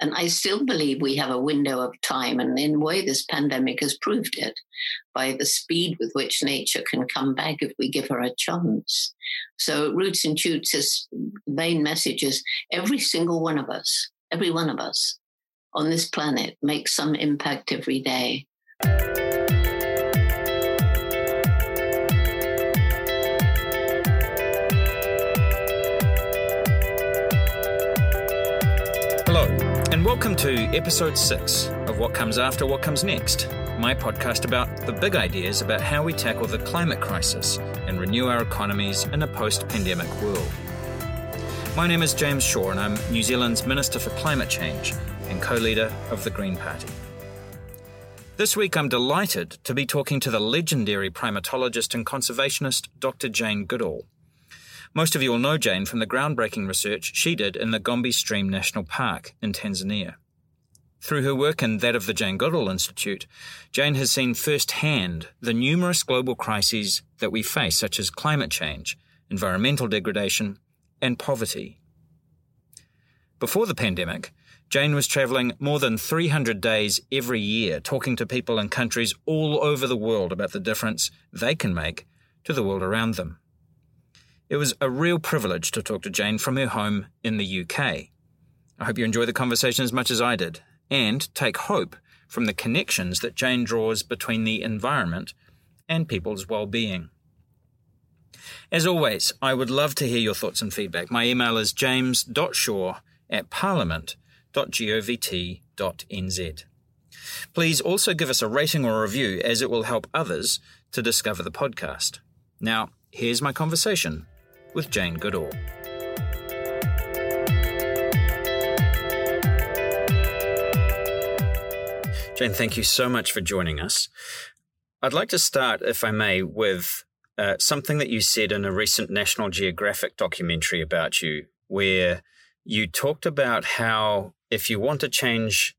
And I still believe we have a window of time. And in a way, this pandemic has proved it by the speed with which nature can come back if we give her a chance. So, Roots and Shoots' main message is every single one of us, every one of us on this planet makes some impact every day. Welcome to episode six of What Comes After What Comes Next, my podcast about the big ideas about how we tackle the climate crisis and renew our economies in a post pandemic world. My name is James Shaw, and I'm New Zealand's Minister for Climate Change and co leader of the Green Party. This week, I'm delighted to be talking to the legendary primatologist and conservationist Dr. Jane Goodall. Most of you will know Jane from the groundbreaking research she did in the Gombe Stream National Park in Tanzania. Through her work and that of the Jane Goodall Institute, Jane has seen firsthand the numerous global crises that we face, such as climate change, environmental degradation, and poverty. Before the pandemic, Jane was travelling more than 300 days every year talking to people in countries all over the world about the difference they can make to the world around them. It was a real privilege to talk to Jane from her home in the UK. I hope you enjoy the conversation as much as I did, and take hope from the connections that Jane draws between the environment and people's well-being. As always, I would love to hear your thoughts and feedback. My email is james.shaw at parliament.govt.nz. Please also give us a rating or a review as it will help others to discover the podcast. Now, here's my conversation with Jane Goodall. Jane, thank you so much for joining us. I'd like to start, if I may, with uh, something that you said in a recent National Geographic documentary about you, where you talked about how if you want to change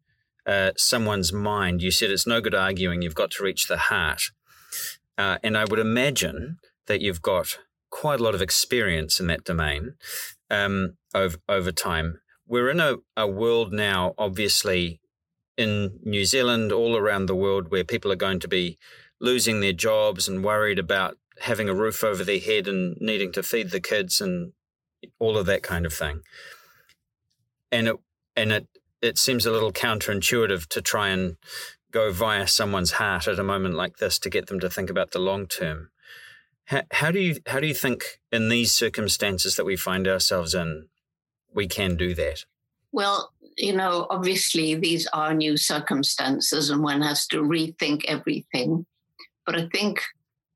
uh, someone's mind, you said it's no good arguing, you've got to reach the heart. Uh, and I would imagine that you've got quite a lot of experience in that domain um, over, over time. We're in a, a world now, obviously, in New Zealand, all around the world, where people are going to be losing their jobs and worried about having a roof over their head and needing to feed the kids and all of that kind of thing. And it and it it seems a little counterintuitive to try and go via someone's heart at a moment like this to get them to think about the long term. How, how do you how do you think in these circumstances that we find ourselves in, we can do that? Well, you know, obviously these are new circumstances, and one has to rethink everything. But I think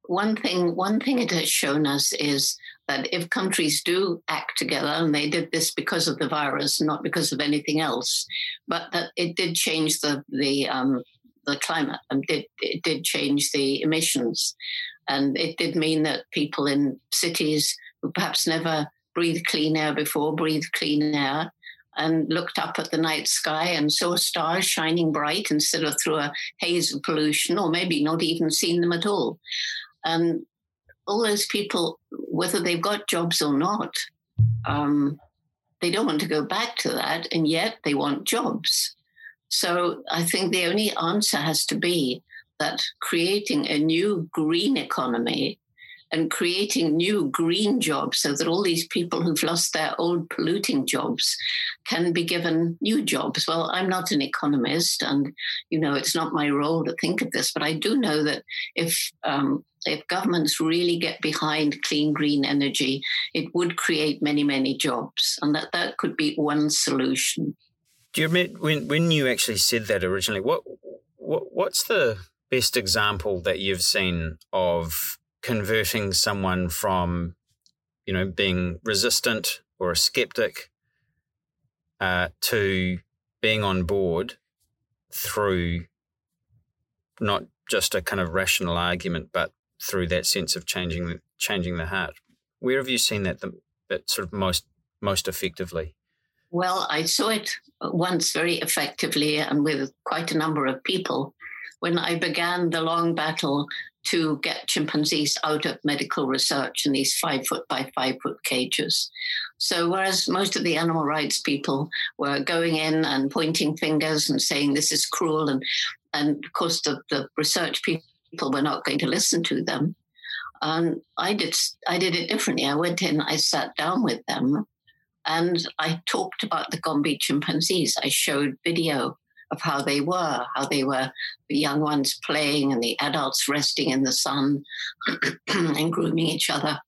one thing one thing it has shown us is that if countries do act together, and they did this because of the virus, not because of anything else, but that it did change the the um, the climate and did it did change the emissions. And it did mean that people in cities who perhaps never breathed clean air before breathed clean air and looked up at the night sky and saw stars shining bright instead of through a haze of pollution, or maybe not even seen them at all. And all those people, whether they've got jobs or not, um, they don't want to go back to that, and yet they want jobs. So I think the only answer has to be that creating a new green economy and creating new green jobs so that all these people who've lost their old polluting jobs can be given new jobs. Well, I'm not an economist, and you know it's not my role to think of this, but I do know that if um, if governments really get behind clean green energy, it would create many many jobs, and that that could be one solution. Do you admit when when you actually said that originally? What what what's the best example that you've seen of converting someone from, you know, being resistant or a skeptic uh, to being on board through not just a kind of rational argument, but through that sense of changing changing the heart. Where have you seen that the, that sort of most most effectively? Well, I saw it once very effectively and with quite a number of people when I began the long battle to get chimpanzees out of medical research in these five foot by five foot cages. So, whereas most of the animal rights people were going in and pointing fingers and saying this is cruel, and, and of course, the, the research people were not going to listen to them. And I did, I did it differently. I went in, I sat down with them, and I talked about the Gombe chimpanzees. I showed video of how they were, how they were the young ones playing and the adults resting in the sun and grooming each other.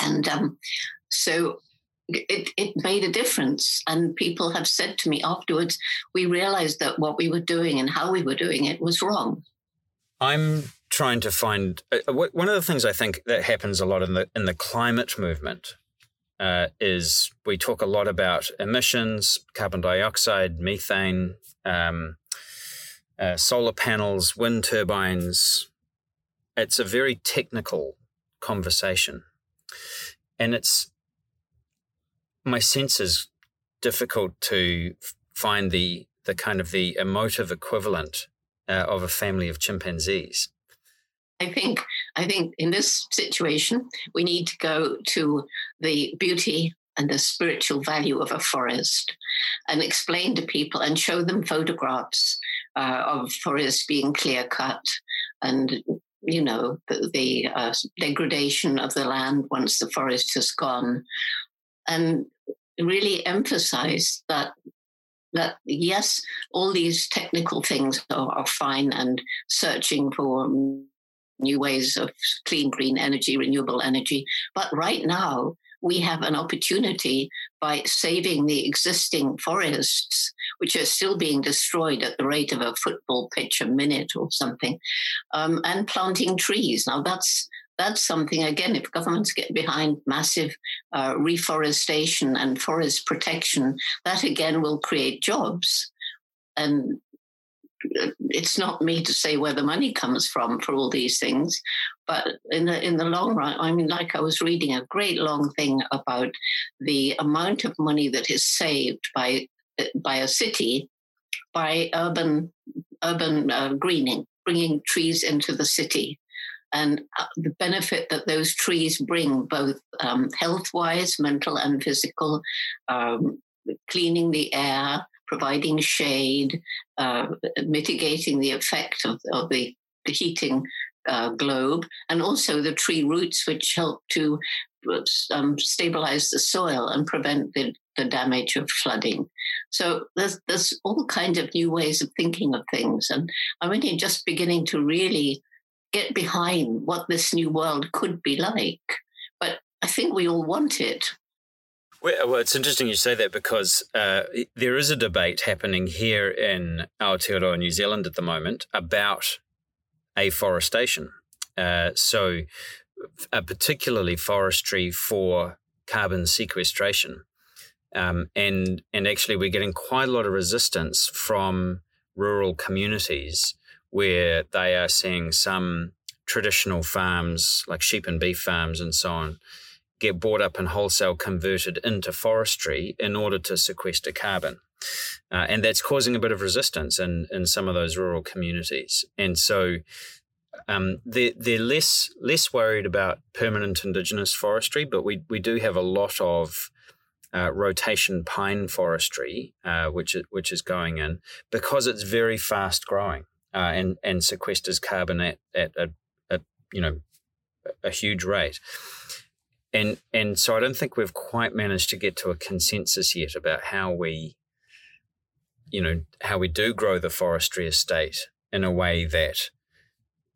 And um, so it, it made a difference. And people have said to me afterwards, we realized that what we were doing and how we were doing it was wrong. I'm trying to find uh, uh one of the things I think that happens a lot in the in the climate movement uh, is we talk a lot about emissions, carbon dioxide, methane, um, uh, solar panels, wind turbines. It's a very technical conversation. And it's, my sense is difficult to find the, the kind of the emotive equivalent uh, of a family of chimpanzees. I think I think in this situation we need to go to the beauty and the spiritual value of a forest and explain to people and show them photographs uh, of forests being clear cut and you know the, the uh, degradation of the land once the forest has gone and really emphasize that that yes all these technical things are, are fine and searching for new ways of clean green energy renewable energy but right now we have an opportunity by saving the existing forests, which are still being destroyed at the rate of a football pitch a minute or something, um, and planting trees. Now, that's that's something again if governments get behind massive uh, reforestation and forest protection that again will create jobs and it's not me to say where the money comes from for all these things, but in the in the long run, I mean, like I was reading a great long thing about the amount of money that is saved by by a city by urban urban uh, greening, bringing trees into the city, and uh, the benefit that those trees bring, both um, health wise, mental and physical, um, cleaning the air, providing shade, uh, mitigating the effect of, of the, the heating uh, globe, and also the tree roots, which help to um, stabilize the soil and prevent the, the damage of flooding. So there's, there's all kinds of new ways of thinking of things. And I'm only just beginning to really get behind what this new world could be like. But I think we all want it. Well, it's interesting you say that because uh, there is a debate happening here in Aotearoa, New Zealand at the moment about afforestation. Uh, so, uh, particularly forestry for carbon sequestration. Um, and and actually, we're getting quite a lot of resistance from rural communities where they are seeing some traditional farms, like sheep and beef farms and so on, get bought up and wholesale converted into forestry in order to sequester carbon. Uh, and that's causing a bit of resistance in, in some of those rural communities. And so um, they're, they're less less worried about permanent indigenous forestry, but we, we do have a lot of uh, rotation pine forestry, uh, which is, which is going in because it's very fast growing uh, and and sequesters carbon at at a, a you know a huge rate and and so I don't think we've quite managed to get to a consensus yet about how we, you know, how we do grow the forestry estate in a way that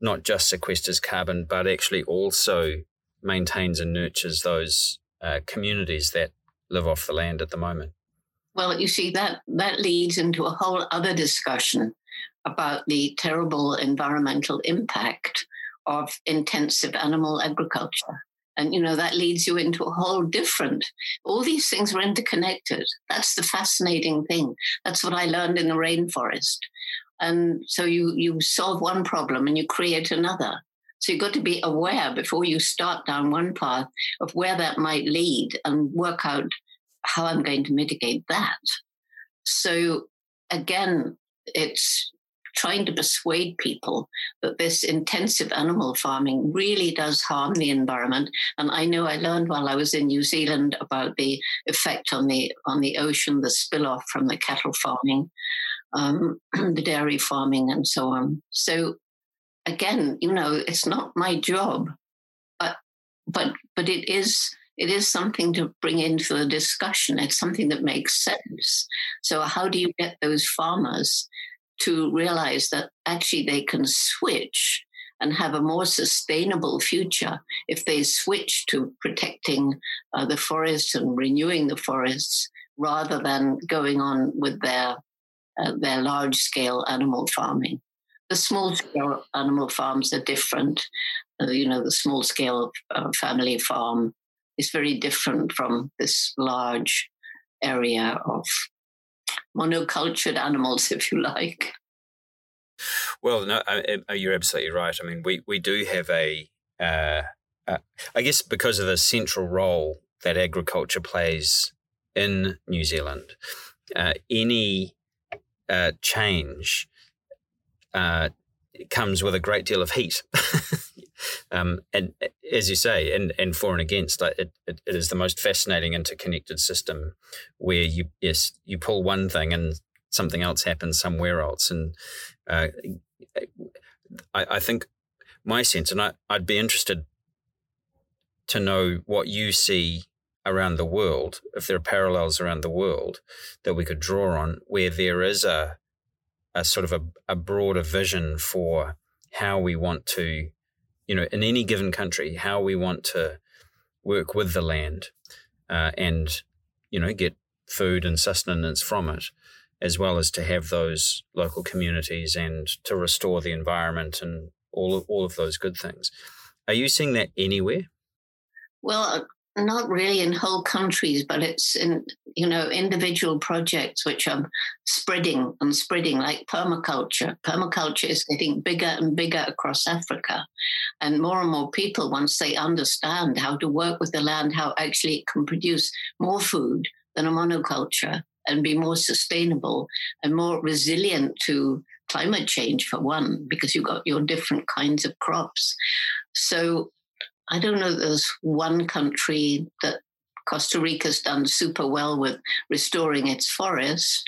not just sequesters carbon, but actually also maintains and nurtures those uh, communities that live off the land at the moment. Well, you see that that leads into a whole other discussion about the terrible environmental impact of intensive animal agriculture. And, you know, that leads you into a whole different, all these things are interconnected. That's the fascinating thing. That's what I learned in the rainforest. And so you, you solve one problem and you create another. So you've got to be aware before you start down one path of where that might lead and work out how I'm going to mitigate that. So again, it's trying to persuade people that this intensive animal farming really does harm the environment. And I know I learned while I was in New Zealand about the effect on the on the ocean, the spill off from the cattle farming, um, the dairy farming, and so on. So again, you know, it's not my job, but but but it is it is something to bring into the discussion. It's something that makes sense. So, how do you get those farmers to realize that actually they can switch and have a more sustainable future if they switch to protecting uh, the forests and renewing the forests rather than going on with their uh, their large scale animal farming. The small scale animal farms are different. Uh, you know, the small scale uh, family farm is very different from this large area of monocultured animals, if you like. Well, no, you're absolutely right. I mean, we, we do have a, uh, uh, I guess because of the central role that agriculture plays in New Zealand, uh, any uh, change uh, comes with a great deal of heat. Um, and as you say, and, and for and against, it, it, it is the most fascinating interconnected system where you yes you pull one thing and something else happens somewhere else. And uh, I, I, think my sense, and I, I'd be interested to know what you see around the world, if there are parallels around the world that we could draw on, where there is a a sort of a, a broader vision for how we want to you know, in any given country, how we want to work with the land uh, and, you know, get food and sustenance from it, as well as to have those local communities and to restore the environment and all of, all of those good things. Are you seeing that anywhere? Well, not really in whole countries, but it's in you know individual projects which are spreading and spreading, like permaculture. Permaculture is getting bigger and bigger across Africa, and more and more people, once they understand how to work with the land, how actually it can produce more food than a monoculture and be more sustainable and more resilient to climate change for one because you've got your different kinds of crops so I don't know that there's one country that Costa Rica's done super well with restoring its forest,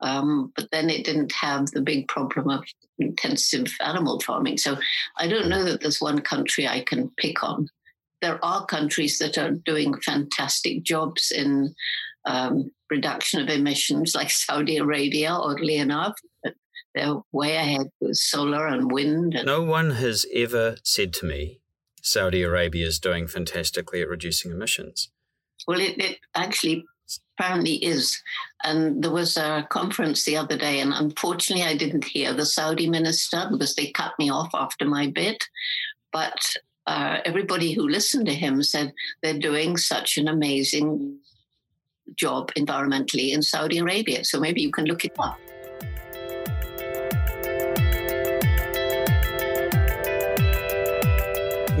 um, but then it didn't have the big problem of intensive animal farming. So I don't know that there's one country I can pick on. There are countries that are doing fantastic jobs in um, reduction of emissions, like Saudi Arabia, oddly enough. They're way ahead with solar and wind. And- no one has ever said to me Saudi Arabia is doing fantastically at reducing emissions. Well, it, it actually apparently is. And there was a conference the other day, and unfortunately, I didn't hear the Saudi minister because they cut me off after my bit. But uh, everybody who listened to him said they're doing such an amazing job environmentally in Saudi Arabia. So maybe you can look it up.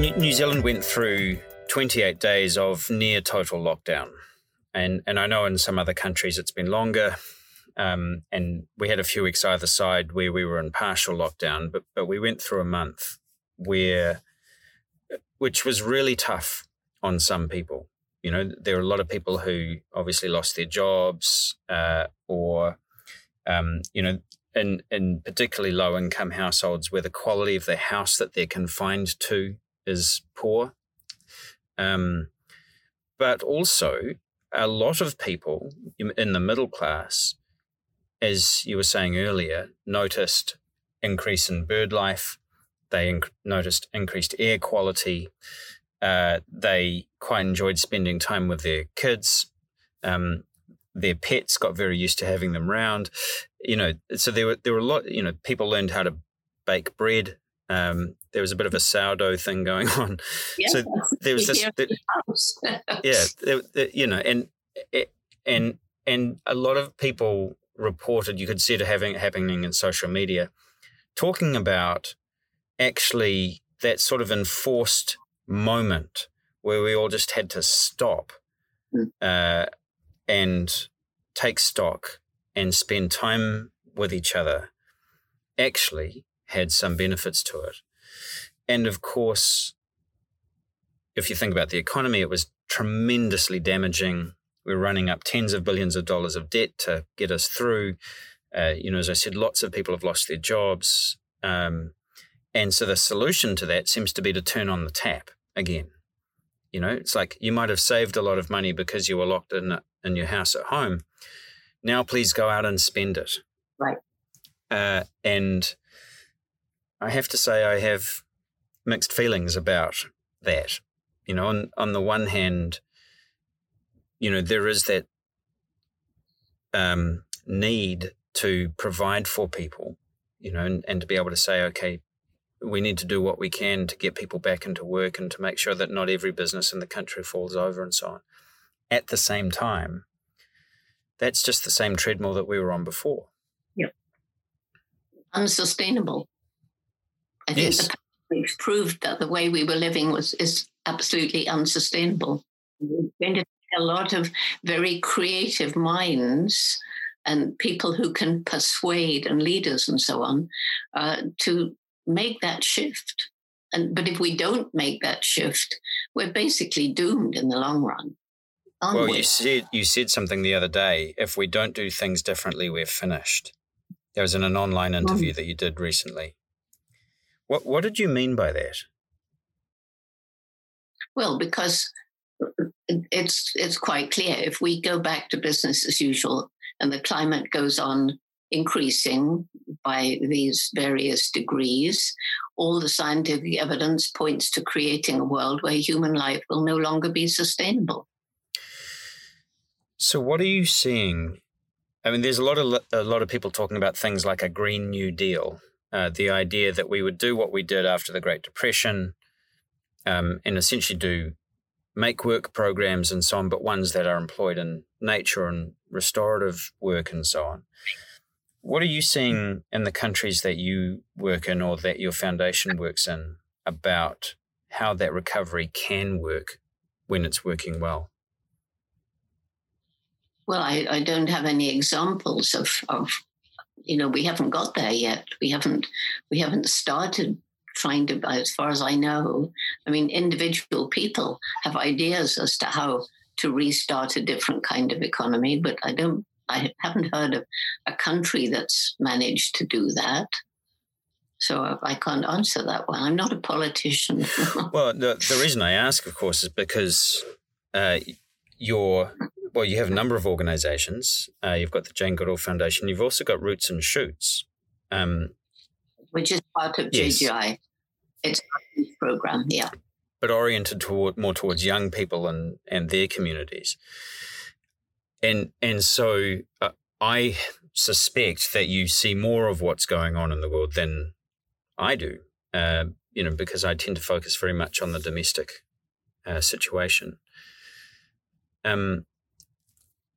New Zealand went through 28 days of near total lockdown. And, and I know in some other countries it's been longer. Um, and we had a few weeks either side where we were in partial lockdown, but, but we went through a month where, which was really tough on some people. You know, there are a lot of people who obviously lost their jobs uh, or, um, you know, in, in particularly low income households where the quality of the house that they're confined to is poor. Um, but also, a lot of people in the middle class, as you were saying earlier, noticed increase in bird life. They inc- noticed increased air quality. Uh, they quite enjoyed spending time with their kids. Um, their pets got very used to having them around. You know, so there were there were a lot. You know, people learned how to bake bread um, there was a bit of a sourdough thing going on. Yeah, so there was this, yeah, there, there, you know, and and and a lot of people reported you could see it having happening in social media, talking about actually that sort of enforced moment where we all just had to stop mm. uh, and take stock and spend time with each other actually had some benefits to it. And of course, if you think about the economy, it was tremendously damaging. We're running up tens of billions of dollars of debt to get us through. Uh, you know, as I said, lots of people have lost their jobs. Um, and so the solution to that seems to be to turn on the tap again. You know, it's like you might have saved a lot of money because you were locked in in your house at home. Now, please go out and spend it. Right. Uh, and I have to say, I have mixed feelings about that. You know, on on the one hand, you know, there is that um, need to provide for people, you know, and, and to be able to say, okay, we need to do what we can to get people back into work and to make sure that not every business in the country falls over and so on. At the same time, that's just the same treadmill that we were on before. Yep. Unsustainable. I think yes. we've proved that the way we were living was is absolutely unsustainable. We're going to a lot of very creative minds and people who can persuade and leaders and so on uh, to make that shift. And but if we don't make that shift, we're basically doomed in the long run. Well, we? you said you said something the other day. If we don't do things differently, we're finished. There was in an online interview that you did recently. What What did you mean by that? Well, because uh, it's it's quite clear. If we go back to business as usual, and the climate goes on increasing by these various degrees. All the scientific evidence points to creating a world where human life will no longer be sustainable. So, what are you seeing? I mean, there's a lot of a lot of people talking about things like a Green New Deal, uh, the idea that we would do what we did after the Great Depression, um, and essentially do make work programs and so on, but ones that are employed in nature and restorative work and so on. What are you seeing in the countries that you work in or that your foundation works in about how that recovery can work when it's working well? Well, I, I don't have any examples of, of, you know, we haven't got there yet. We haven't we haven't started trying to, as far as I know. I mean, individual people have ideas as to how to restart a different kind of economy, but I don't I haven't heard of a country that's managed to do that. So I can't answer that one. I'm not a politician. well, the, the reason I ask, of course, is because uh, you're well, you have a number of organisations. Uh, you've got the Jane Goodall Foundation. You've also got Roots and Shoots, um, which is part of yes. JGI. It's a program, yeah, but oriented toward more towards young people and and their communities and and so uh, I suspect that you see more of what's going on in the world than I do. Uh, you know, because I tend to focus very much on the domestic uh, situation. Um,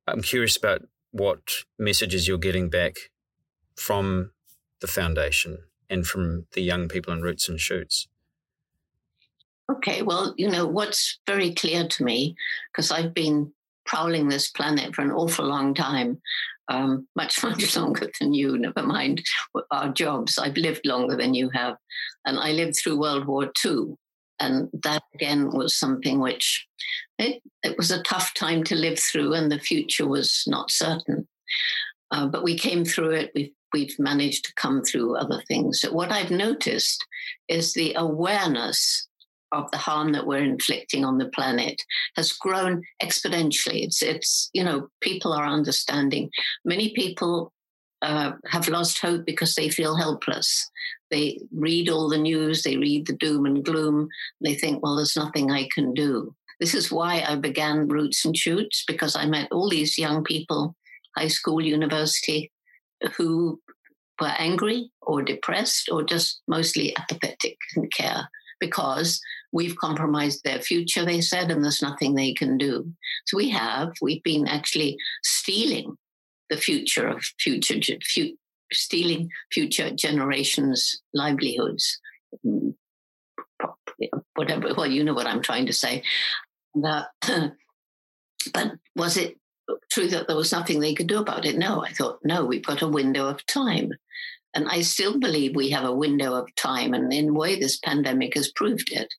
I'm curious about what messages you're getting back from the foundation and from the young people in Roots and Shoots. Okay, well, you know, what's very clear to me, because I've been prowling this planet for an awful long time, um, much, much longer than you, never mind our jobs. I've lived longer than you have. And I lived through World War II. And that again was something which it, it was a tough time to live through, and the future was not certain. Uh, but we came through it. We've, we've managed to come through other things. So what I've noticed is the awareness of the harm that we're inflicting on the planet has grown exponentially. It's, it's you know, people are understanding. Many people uh, have lost hope because they feel helpless. They read all the news, they read the doom and gloom, they think, well, there's nothing I can do. This is why I began Roots and Shoots, because I met all these young people, high school, university, who were angry or depressed or just mostly apathetic, didn't care because we've compromised their future, they said, and there's nothing they can do. So we have, we've been actually stealing the future of future, stealing future generations' livelihoods. Mm, whatever, well, you know what I'm trying to say. But, but was it true that there was nothing they could do about it? No, I thought, no, we've got a window of time. And I still believe we have a window of time. And in a way, this pandemic has proved it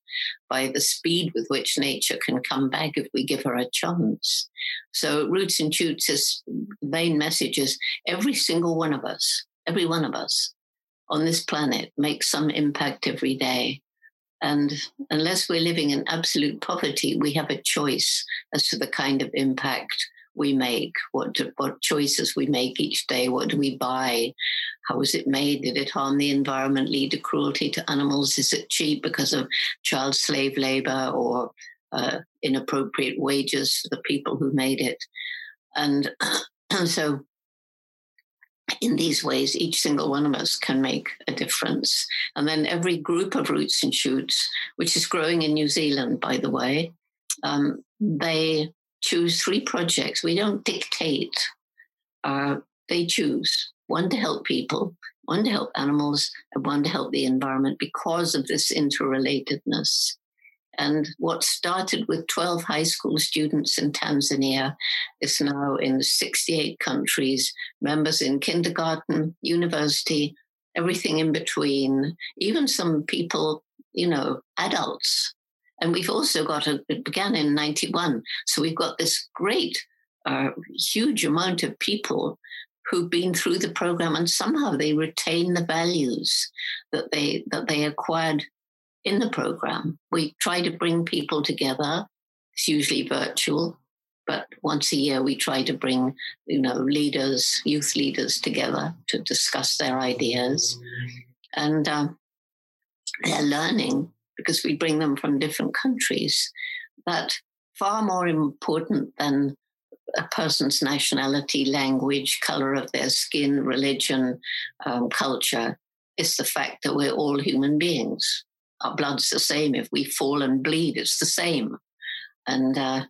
by the speed with which nature can come back if we give her a chance. So, Roots and Shoots' main message is every single one of us, every one of us on this planet makes some impact every day. And unless we're living in absolute poverty, we have a choice as to the kind of impact we make, what what choices we make each day, what do we buy, how was it made, did it harm the environment, lead to cruelty to animals, is it cheap because of child slave labor or uh, inappropriate wages for the people who made it, and, and so in these ways, each single one of us can make a difference. And then every group of roots and shoots, which is growing in New Zealand, by the way, um, they choose three projects. We don't dictate, uh, they choose one to help people, one to help animals, and one to help the environment because of this interrelatedness. And what started with 12 high school students in Tanzania is now in 68 countries, members in kindergarten, university, everything in between, even some people, you know, adults and we've also got a, it began in 91. So we've got this great, uh, huge amount of people who've been through the program and somehow they retain the values that they that they acquired in the program. We try to bring people together. It's usually virtual, but once a year we try to bring you know leaders, youth leaders together to discuss their ideas, and um, they're learning because we bring them from different countries, that far more important than a person's nationality, language, color of their skin, religion, um, culture, is the fact that we're all human beings. Our blood's the same. If we fall and bleed, it's the same. And uh,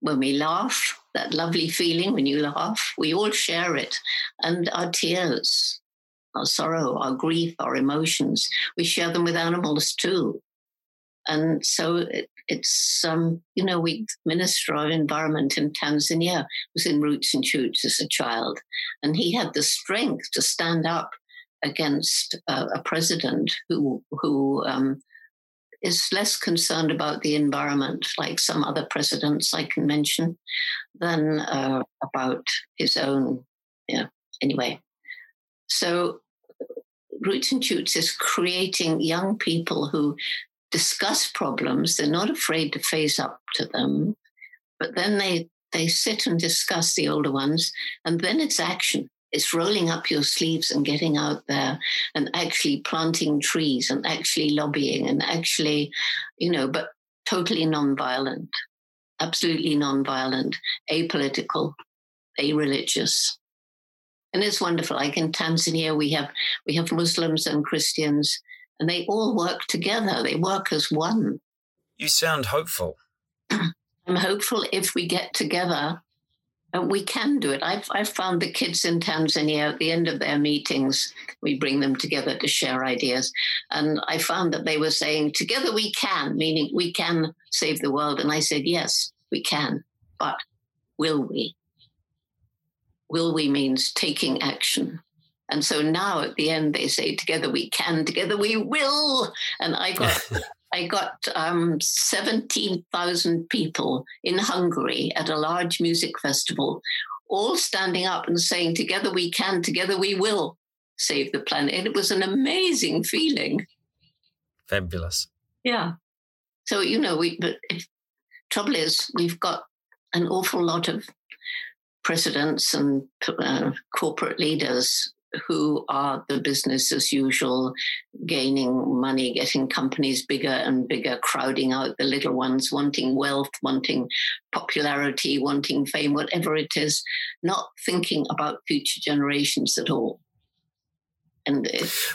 when we laugh, that lovely feeling when you laugh, we all share it. And our tears, our sorrow, our grief, our emotions, we share them with animals too. And so it, it's, um, you know, we Minister of Environment in Tanzania was in Roots and Shoots as a child. And he had the strength to stand up against uh, a president who, who um, is less concerned about the environment, like some other presidents I can mention, than uh, about his own. Yeah, anyway. So Roots and Shoots is creating young people who discuss problems. They're not afraid to face up to them, but then they they sit and discuss the older ones, and then it's action. It's rolling up your sleeves and getting out there and actually planting trees and actually lobbying and actually, you know, but totally non-violent, absolutely non-violent, apolitical, a-religious. And it's wonderful. Like in Tanzania, we have we have Muslims and Christians and they all work together. They work as one. You sound hopeful. I'm hopeful if we get together and we can do it. I've, I've found the kids in Tanzania at the end of their meetings, we bring them together to share ideas. And I found that they were saying, Together we can, meaning we can save the world. And I said, Yes, we can. But will we? Will we means taking action. And so now at the end they say, "Together we can, together we will." And I got. I got um, 17,000 people in Hungary at a large music festival, all standing up and saying, Together we can, together we will save the planet. And it was an amazing feeling. Fabulous. Yeah. So, you know, we, but if, trouble is, we've got an awful lot of presidents and uh, corporate leaders who are the business as usual, gaining money, getting companies bigger and bigger, crowding out the little ones, wanting wealth, wanting popularity, wanting fame, whatever it is, not thinking about future generations at all. And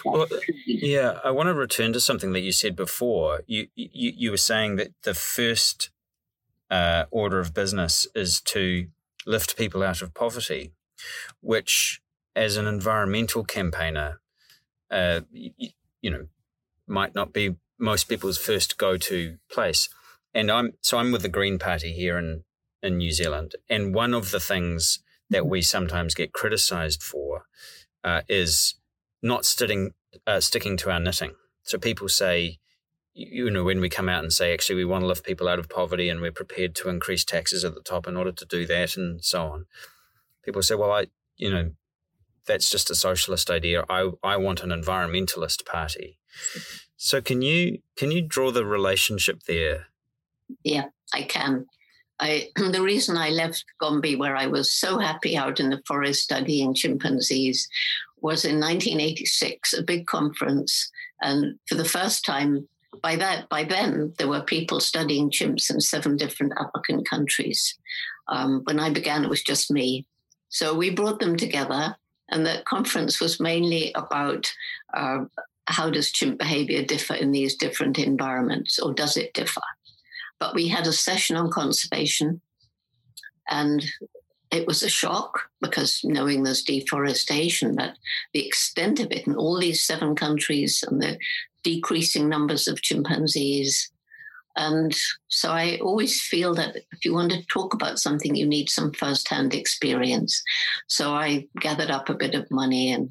well, yeah, I want to return to something that you said before. You you, you were saying that the first uh, order of business is to lift people out of poverty, which as an environmental campaigner, uh, you, you know, might not be most people's first go-to place. And I'm so I'm with the Green Party here in in New Zealand, and one of the things that we sometimes get criticised for uh, is not sitting, uh, sticking to our knitting. So people say, you know, when we come out and say, actually, we want to lift people out of poverty and we're prepared to increase taxes at the top in order to do that and so on. People say, well, I, you know, that's just a socialist idea. I, I want an environmentalist party. So can you can you draw the relationship there? Yeah, I can. I, the reason I left Gombe, where I was so happy out in the forest studying chimpanzees, was in 1986, a big conference, and for the first time, by that by then there were people studying chimps in seven different African countries. Um, when I began, it was just me. So we brought them together, and the conference was mainly about uh, how does chimp behavior differ in these different environments, or does it differ? But we had a session on conservation, and it was a shock because knowing there's deforestation, but the extent of it in all these seven countries and the decreasing numbers of chimpanzees. And so I always feel that if you want to talk about something, you need some firsthand experience. So I gathered up a bit of money and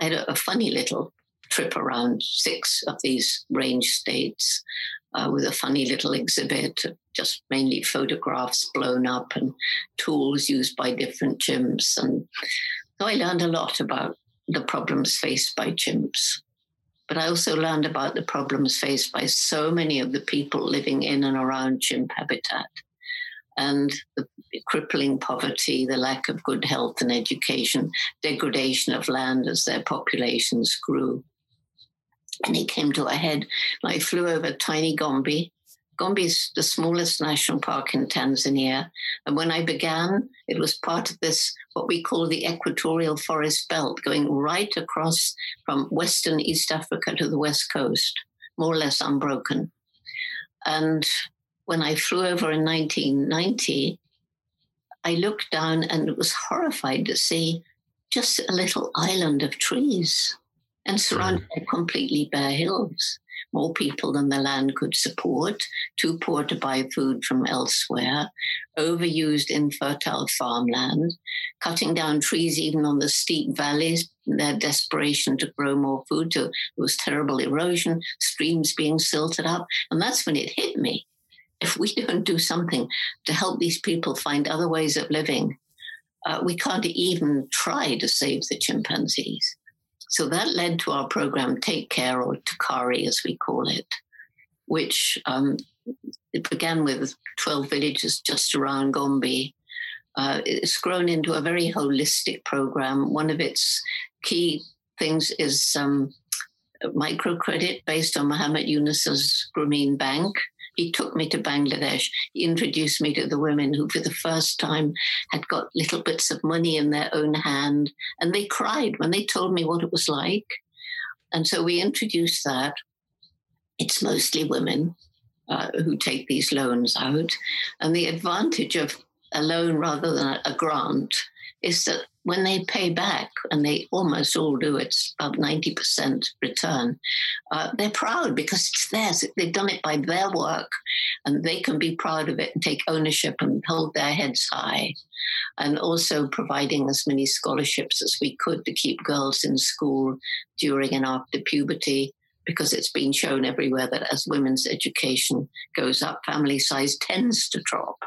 I had a, a funny little trip around six of these range states uh, with a funny little exhibit, just mainly photographs blown up and tools used by different chimps. And so I learned a lot about the problems faced by chimps. But I also learned about the problems faced by so many of the people living in and around chimp habitat and the crippling poverty, the lack of good health and education, degradation of land as their populations grew and it came to a head. I flew over tiny Gombe. Gombe is the smallest national park in Tanzania. And when I began, it was part of this, what we call the equatorial forest belt, going right across from Western East Africa to the West Coast, more or less unbroken. And when I flew over in 1990, I looked down and was horrified to see just a little island of trees and surrounded hmm. by completely bare hills. More people than the land could support, too poor to buy food from elsewhere, overused infertile farmland, cutting down trees even on the steep valleys in their desperation to grow more food. There was terrible erosion, streams being silted up. And that's when it hit me. If we don't do something to help these people find other ways of living, uh, we can't even try to save the chimpanzees. So that led to our program, Take Care, or TACARE as we call it, which um, it began with 12 villages just around Gombe. Uh, it's grown into a very holistic program. One of its key things is um, microcredit based on Muhammad Yunus's Grameen Bank, he took me to Bangladesh. He introduced me to the women who, for the first time, had got little bits of money in their own hand. And they cried when they told me what it was like. And so we introduced that. It's mostly women uh, who take these loans out. And the advantage of a loan rather than a, a grant is that when they pay back, and they almost all do, it's about 90% return, uh, they're proud because it's theirs. They've done it by their work and they can be proud of it and take ownership and hold their heads high. And also providing as many scholarships as we could to keep girls in school during and after puberty because it's been shown everywhere that as women's education goes up, family size tends to drop,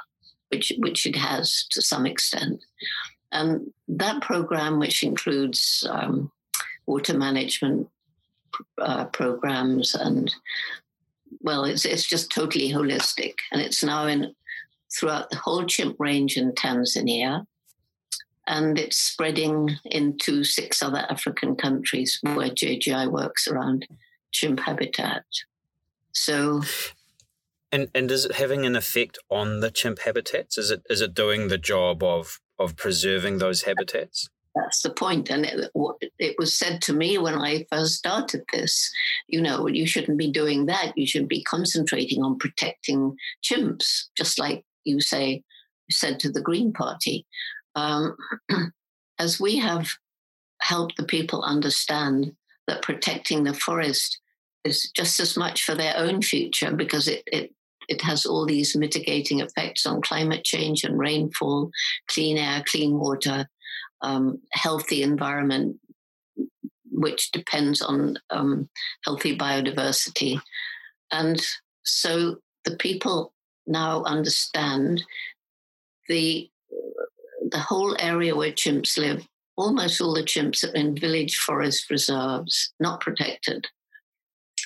which, which it has to some extent. And that program, which includes um, water management uh, programs and well, it's it's just totally holistic, and it's now in throughout the whole chimp range in Tanzania, and it's spreading into six other African countries where JGI works around chimp habitat. So, and and is it having an effect on the chimp habitats? Is it is it doing the job of of preserving those habitats? That's the point. And it, it, was said to me when I first started this, you know, you shouldn't be doing that. You should be concentrating on protecting chimps, just like you say, said to the Green Party. Um, as we have helped the people understand that protecting the forest is just as much for their own future because it, it it has all these mitigating effects on climate change and rainfall, clean air, clean water, um, healthy environment, which depends on um, healthy biodiversity. And so the people now understand the the whole area where chimps live. Almost all the chimps are in village forest reserves, not protected.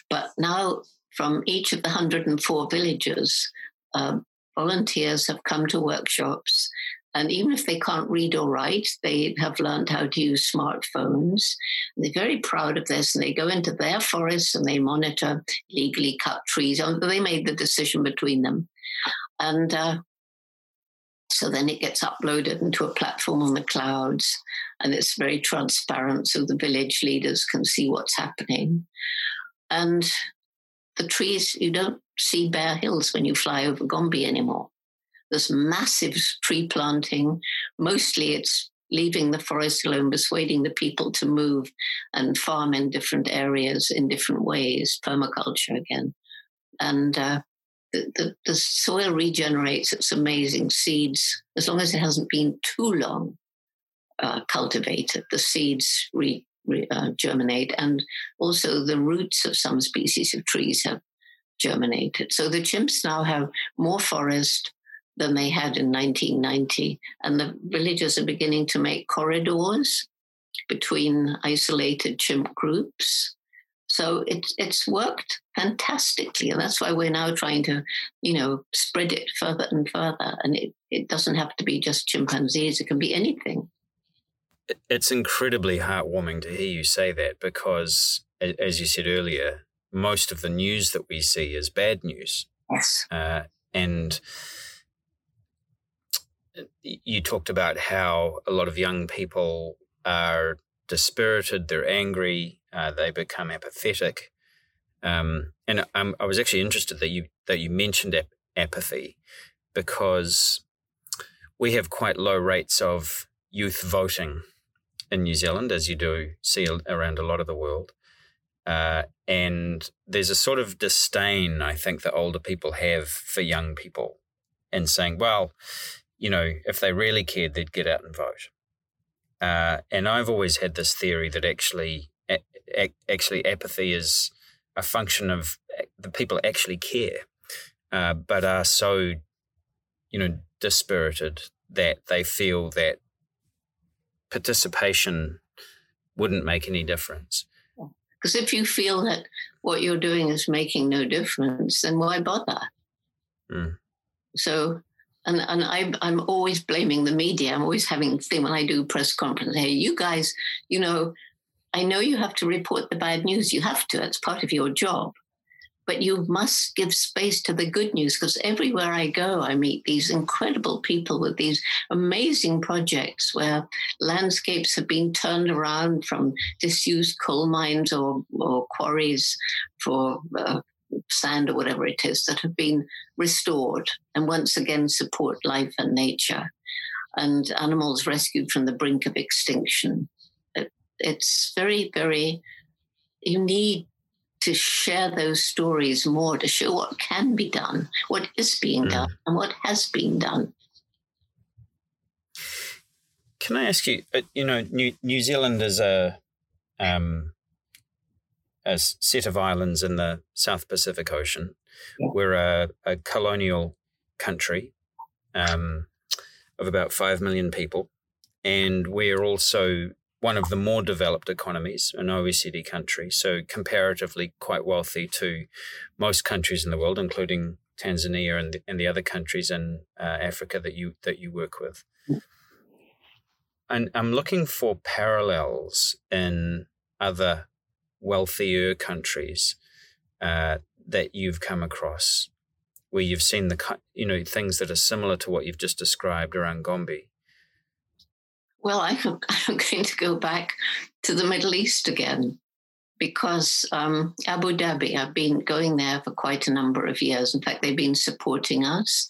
But now, from each of the 104 villages, uh, volunteers have come to workshops and even if they can't read or write, they have learned how to use smartphones. They're very proud of this and they go into their forests and they monitor legally cut trees. They made the decision between them. And uh, so then it gets uploaded into a platform on the clouds and it's very transparent so the village leaders can see what's happening. And the trees, you don't see bare hills when you fly over Gombe anymore. There's massive tree planting. Mostly it's leaving the forest alone, persuading the people to move and farm in different areas in different ways, permaculture again. And uh, the, the, the, soil regenerates. It's amazing. Seeds, as long as it hasn't been too long uh, cultivated, the seeds re, uh, germinate. And also the roots of some species of trees have germinated. So the chimps now have more forest, than they had in 1990. And the villagers are beginning to make corridors between isolated chimp groups. So it's it's worked fantastically, and that's why we're now trying to, you know, spread it further and further. And it, it doesn't have to be just chimpanzees; it can be anything. It's incredibly heartwarming to hear you say that because, as you said earlier, most of the news that we see is bad news. Yes. Uh, and you talked about how a lot of young people are dispirited, they're angry, uh, they become apathetic. Um, and um, I was actually interested that you that you mentioned ap- apathy because we have quite low rates of youth voting in New Zealand, as you do see around a lot of the world. Uh, and there's a sort of disdain, I think, that older people have for young people and saying, well, you know, if they really cared, they'd get out and vote. Uh, and I've always had this theory that actually, a, a, actually, apathy is a function of the people actually care, uh, but are so, you know, dispirited that they feel that participation wouldn't make any difference. Because if you feel that what you're doing is making no difference, then why bother? Mm. So and and I, I'm always blaming the media. I'm always having thing when I do press conference. Hey, you guys, you know, I know you have to report the bad news. You have to. It's part of your job. But you must give space to the good news because everywhere I go, I meet these incredible people with these amazing projects where landscapes have been turned around from disused coal mines or, or quarries for uh, sand or whatever it is that have been restored and once again support life and nature and animals rescued from the brink of extinction. It, it's very, very, you need to share those stories more to show what can be done, what is being mm. done, and what has been done. Can I ask you? Uh, you know, New, New Zealand is a um, a set of islands in the South Pacific Ocean. Yeah. We're a, a, colonial country um, of about 5 million people. And we're also one of the more developed economies, an OECD country, so comparatively quite wealthy to most countries in the world, including Tanzania and the, and the other countries in uh, Africa that you that you work with. And I'm looking for parallels in other wealthier countries uh, that you've come across where you've seen the you know things that are similar to what you've just described around Gombe? Well, I am going to go back to the Middle East again because um, Abu Dhabi, I've been going there for quite a number of years. In fact, they've been supporting us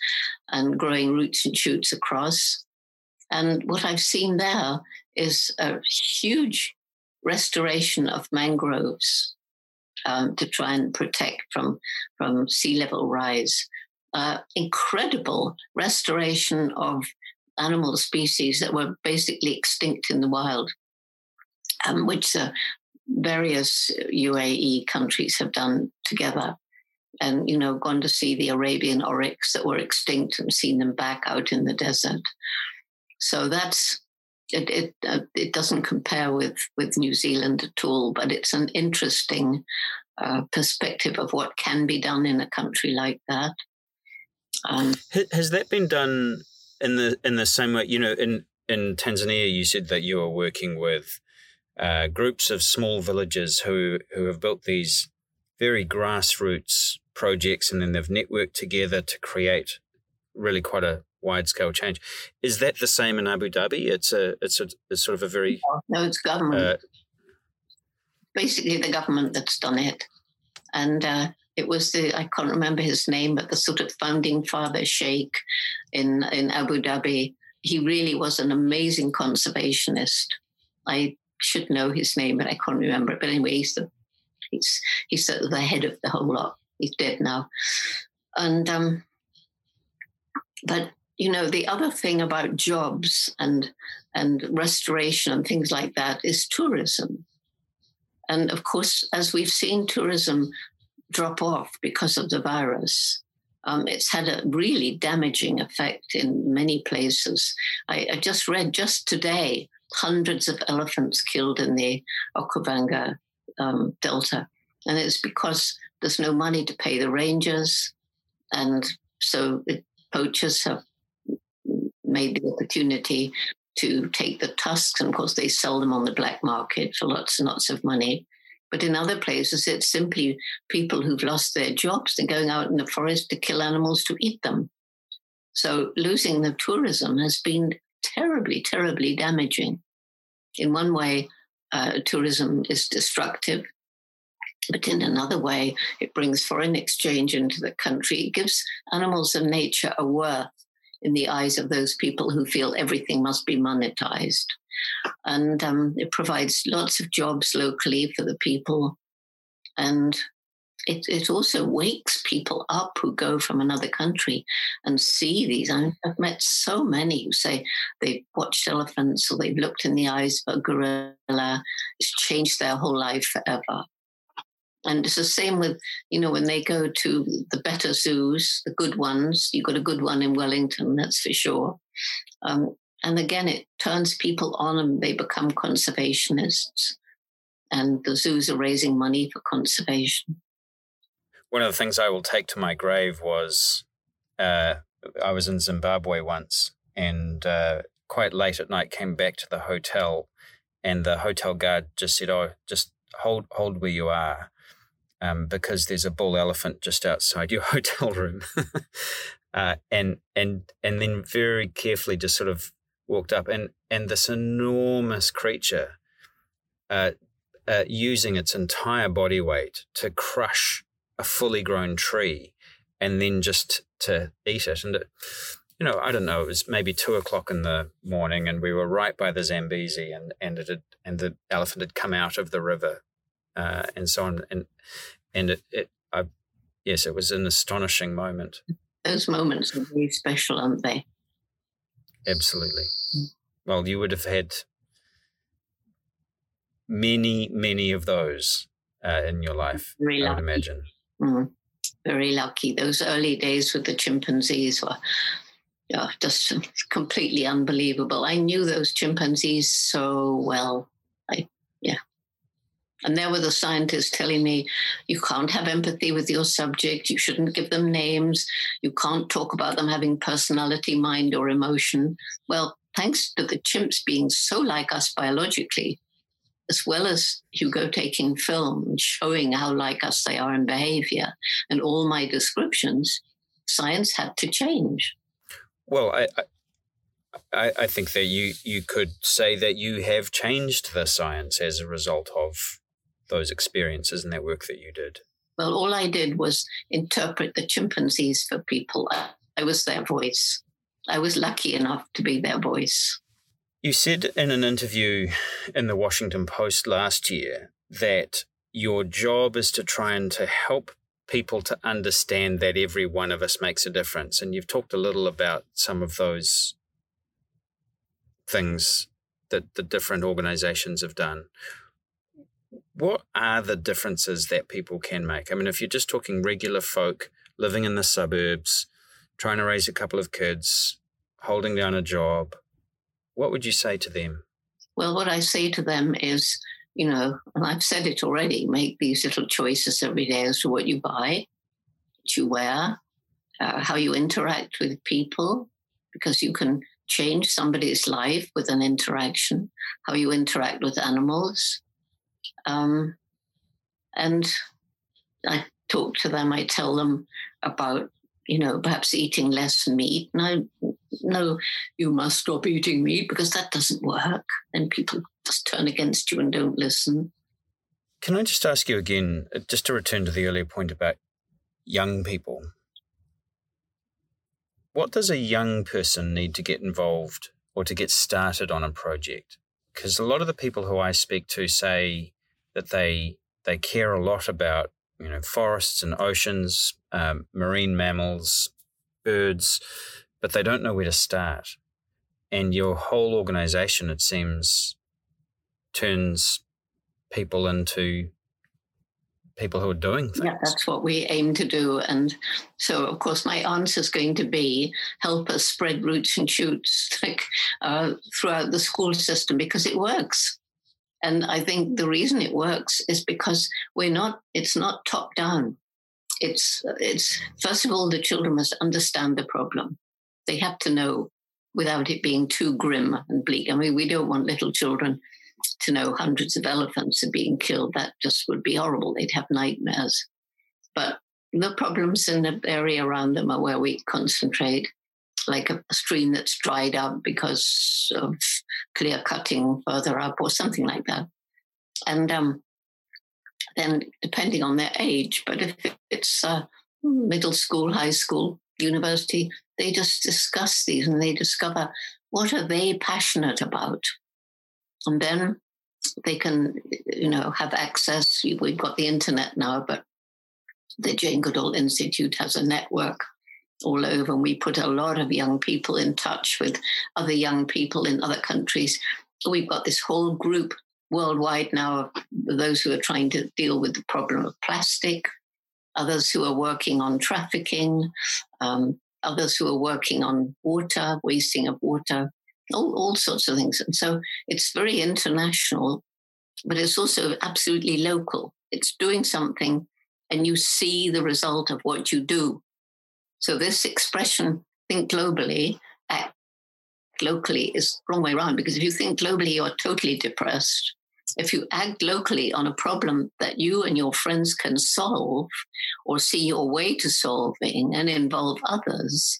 and growing roots and shoots across. And what I've seen there is a huge restoration of mangroves um, to try and protect from, from sea level rise. Uh, incredible restoration of animal species that were basically extinct in the wild, um, which the various UAE countries have done together. And, you know, gone to see the Arabian oryx that were extinct and seen them back out in the desert. So that's, it, it, uh, it doesn't compare with, with New Zealand at all, but it's an interesting uh, perspective of what can be done in a country like that. Um, Has that been done in the in the same way? You know, in in Tanzania, you said that you are working with uh, groups of small villages who who have built these very grassroots projects, and then they've networked together to create really quite a wide scale change. Is that the same in Abu Dhabi? It's a it's a it's sort of a very no, it's government. Uh, Basically, the government that's done it, and uh, it was the I can't remember his name, but the sort of founding father sheikh in in Abu Dhabi. He really was an amazing conservationist. I should know his name, but I can't remember it. But anyway, he's the he's he's the, the head of the whole lot. He's dead now, and um, but you know the other thing about jobs and and restoration and things like that is tourism. And of course, as we've seen tourism drop off because of the virus. Um, it's had a really damaging effect in many places. I, I, just read just today hundreds of elephants killed in the Okavango um, Delta. And it's because there's no money to pay the rangers. And so it, poachers have made the opportunity to take the tusks. And of course, they sell them on the black market for lots and lots of money. But in other places, it's simply people who've lost their jobs. They're going out in the forest to kill animals to eat them. So losing the tourism has been terribly, terribly damaging. In one way, uh, tourism is destructive, but in another way, it brings foreign exchange into the country. It gives animals and nature a worth in the eyes of those people who feel everything must be monetized. And um, it provides lots of jobs locally for the people. And it, it also wakes people up who go from another country and see these. I've met so many who say they've watched elephants or they've looked in the eyes of a gorilla. It's changed their whole life forever. And it's the same with, you know, when they go to the better zoos, the good ones. You've got a good one in Wellington, that's for sure. Um, and again, it turns people on and they become conservationists. And the zoos are raising money for conservation. One of the things I will take to my grave was uh, I was in Zimbabwe once and uh, quite late at night came back to the hotel and the hotel guard just said, Oh, just hold hold where you are. Um, because there's a bull elephant just outside your hotel room. uh, and and and then very carefully just sort of walked up, and and this enormous creature, uh, uh, using its entire body weight to crush a fully grown tree, and then just to eat it. And it, you know, I don't know. It was maybe two o'clock in the morning, and we were right by the Zambezi, and and it had, and the elephant had come out of the river, uh, and so on, and and it, it I, yes, it was an astonishing moment. Those moments are very special, aren't they? Absolutely. Well, you would have had many, many of those uh, in your life, Very I would imagine. Mm. Very lucky. Those early days with the chimpanzees were yeah, just completely unbelievable. I knew those chimpanzees so well. I, yeah. And there were the scientists telling me, you can't have empathy with your subject. You shouldn't give them names. You can't talk about them having personality, mind, or emotion. Well, thanks to the chimps being so like us biologically, as well as Hugo taking film and showing how like us they are in behavior and all my descriptions, science had to change. Well, I, I, I think that you, you could say that you have changed the science as a result of those experiences and that work that you did? Well, all I did was interpret the chimpanzees for people. I was their voice. I was lucky enough to be their voice. You said in an interview in the Washington Post last year that your job is to try and to help people to understand that every one of us makes a difference. And you've talked a little about some of those things that the different organizations have done what are the differences that people can make? I mean, if you're just talking regular folk living in the suburbs, trying to raise a couple of kids, holding down a job, what would you say to them? Well, what I say to them is, you know, and I've said it already, make these little choices every day as to what you buy, what you wear, uh, how you interact with people, because you can change somebody's life with an interaction, how you interact with animals. Um, and I talk to them, I tell them about, you know, perhaps eating less meat. No, no, you must stop eating meat because that doesn't work. And people just turn against you and don't listen. Can I just ask you again, uh, just to return to the earlier point about young people? What does a young person need to get involved or to get started on a project? Because a lot of the people who I speak to say that they they care a lot about you know forests and oceans, um, marine mammals, birds, but they don't know where to start. And your whole organization, it seems, turns people into people who are doing things. Yeah, that's what we aim to do. And so, of course, my answer is going to be help us spread roots and shoots like uh, throughout the school system because it works. And I think the reason it works is because we're not. It's not top down. It's it's first of all the children must understand the problem. They have to know without it being too grim and bleak. I mean, we don't want little children to know hundreds of elephants are being killed. That just would be horrible. They'd have nightmares. But the problems in the area around them are where we concentrate, like a stream that's dried up because of clear cutting further up or something like that. And um, then, depending on their age, but if it's uh, middle school, high school, university, they just discuss these and they discover what are they passionate about and then they can, you know, have access. We've got the internet now, but the Jane Goodall Institute has a network all over, and we put a lot of young people in touch with other young people in other countries. We've got this whole group worldwide now of those who are trying to deal with the problem of plastic, others who are working on trafficking, um, others who are working on water, wasting of water, all, all sorts of things. And so it's very international, but it's also absolutely local. It's doing something and you see the result of what you do. So this expression, think globally, act locally, is wrong way around because if you think globally, you're totally depressed. If you act locally on a problem that you and your friends can solve or see your way to solving and involve others,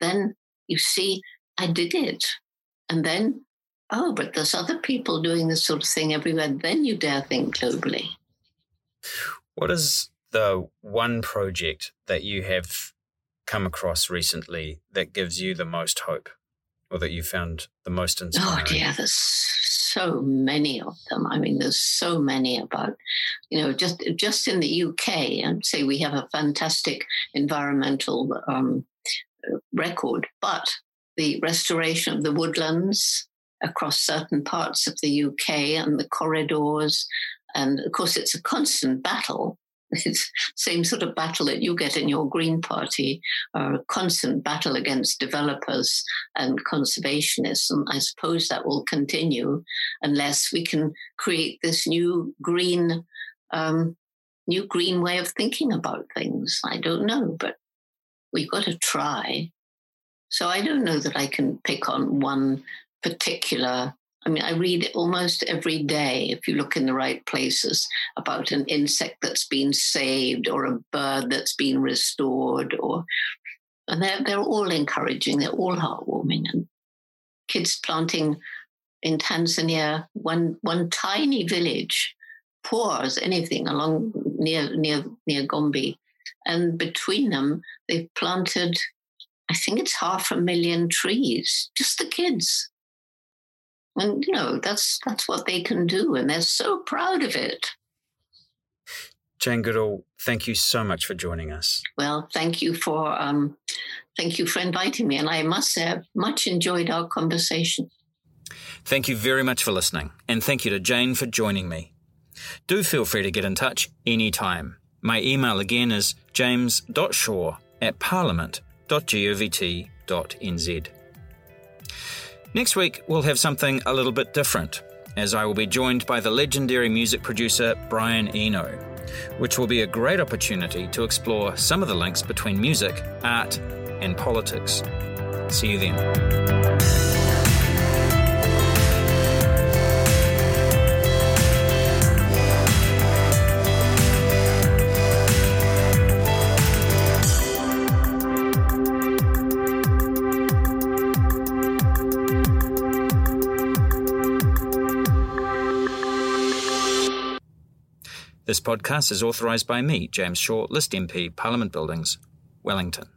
then you see, I did it. And then, oh, but there's other people doing this sort of thing everywhere. Then you dare think globally. What is the one project that you have come across recently that gives you the most hope or that you found the most oh, inspiring? Oh, dear, there's so many of them. I mean, there's so many about, you know, just just in the UK, and say we have a fantastic environmental um, record, but the restoration of the woodlands across certain parts of the UK and the corridors. And of course, it's a constant battle. It's same sort of battle that you get in your Green Party, a constant battle against developers and conservationists. And I suppose that will continue unless we can create this new green, um, new green way of thinking about things. I don't know, but we've got to try. So I don't know that I can pick on one particular. I mean, I read almost every day, if you look in the right places, about an insect that's been saved or a bird that's been restored, or and they're they're all encouraging. They're all heartwarming, and kids planting in Tanzania one one tiny village, poor as anything, along near near near Gombe, and between them they've planted I think it's half a million trees, just the kids. And you know, that's that's what they can do, and they're so proud of it. Jane Goodall, thank you so much for joining us. Well, thank you for um, thank you for inviting me, and I must say I've much enjoyed our conversation. Thank you very much for listening, and thank you to Jane for joining me. do feel free to get in touch anytime. My email again is james.shaw at parliament.govt.nz. Next week, we'll have something a little bit different, as I will be joined by the legendary music producer Brian Eno, which will be a great opportunity to explore some of the links between music, art, and politics. See you then. This podcast is authorised by me, James Shaw, List MP, Parliament Buildings, Wellington.